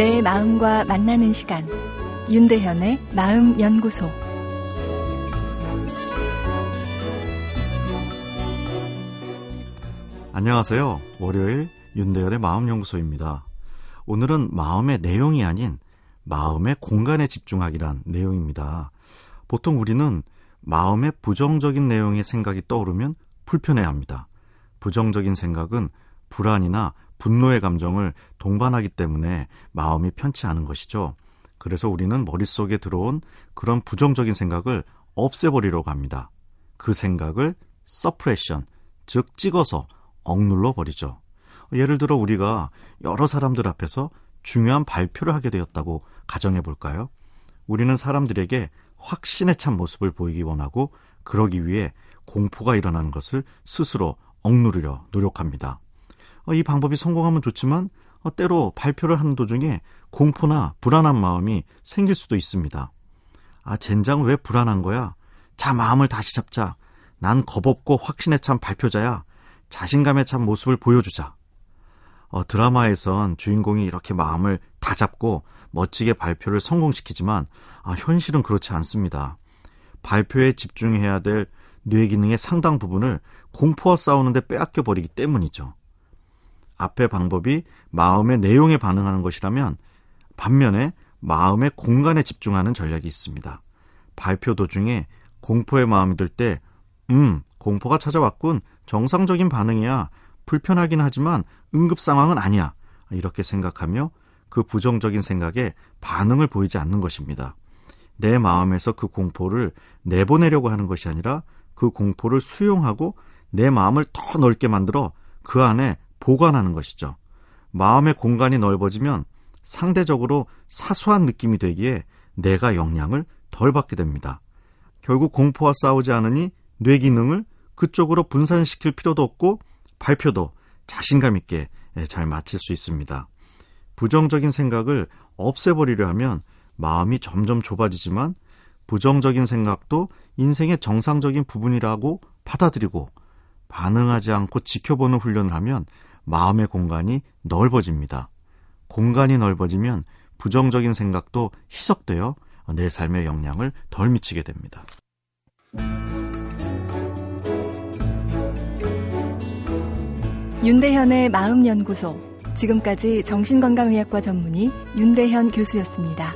내 마음과 만나는 시간 윤대현의 마음 연구소 안녕하세요. 월요일 윤대현의 마음 연구소입니다. 오늘은 마음의 내용이 아닌 마음의 공간에 집중하기란 내용입니다. 보통 우리는 마음의 부정적인 내용의 생각이 떠오르면 불편해합니다. 부정적인 생각은 불안이나 분노의 감정을 동반하기 때문에 마음이 편치 않은 것이죠. 그래서 우리는 머릿속에 들어온 그런 부정적인 생각을 없애버리려고 합니다. 그 생각을 서프레션, 즉 찍어서 억눌러 버리죠. 예를 들어 우리가 여러 사람들 앞에서 중요한 발표를 하게 되었다고 가정해 볼까요? 우리는 사람들에게 확신에 찬 모습을 보이기 원하고 그러기 위해 공포가 일어나는 것을 스스로 억누르려 노력합니다. 어, 이 방법이 성공하면 좋지만 어, 때로 발표를 하는 도중에 공포나 불안한 마음이 생길 수도 있습니다. 아, 젠장 왜 불안한 거야? 자, 마음을 다시 잡자. 난 겁없고 확신에 찬 발표자야. 자신감에 찬 모습을 보여주자. 어, 드라마에선 주인공이 이렇게 마음을 다 잡고 멋지게 발표를 성공시키지만 아, 현실은 그렇지 않습니다. 발표에 집중해야 될 뇌 기능의 상당 부분을 공포와 싸우는데 빼앗겨 버리기 때문이죠. 앞의 방법이 마음의 내용에 반응하는 것이라면 반면에 마음의 공간에 집중하는 전략이 있습니다. 발표 도중에 공포의 마음이 들 때, 음, 공포가 찾아왔군. 정상적인 반응이야. 불편하긴 하지만 응급 상황은 아니야. 이렇게 생각하며 그 부정적인 생각에 반응을 보이지 않는 것입니다. 내 마음에서 그 공포를 내보내려고 하는 것이 아니라 그 공포를 수용하고 내 마음을 더 넓게 만들어 그 안에 보관하는 것이죠. 마음의 공간이 넓어지면 상대적으로 사소한 느낌이 되기에 내가 영향을 덜 받게 됩니다. 결국 공포와 싸우지 않으니 뇌 기능을 그쪽으로 분산시킬 필요도 없고 발표도 자신감 있게 잘 마칠 수 있습니다. 부정적인 생각을 없애버리려 하면 마음이 점점 좁아지지만 부정적인 생각도 인생의 정상적인 부분이라고 받아들이고 반응하지 않고 지켜보는 훈련을 하면 마음의 공간이 넓어집니다. 공간이 넓어지면 부정적인 생각도 희석되어 내 삶에 영향을 덜 미치게 됩니다. 윤대현의 마음연구소. 지금까지 정신건강의학과 전문의 윤대현 교수였습니다.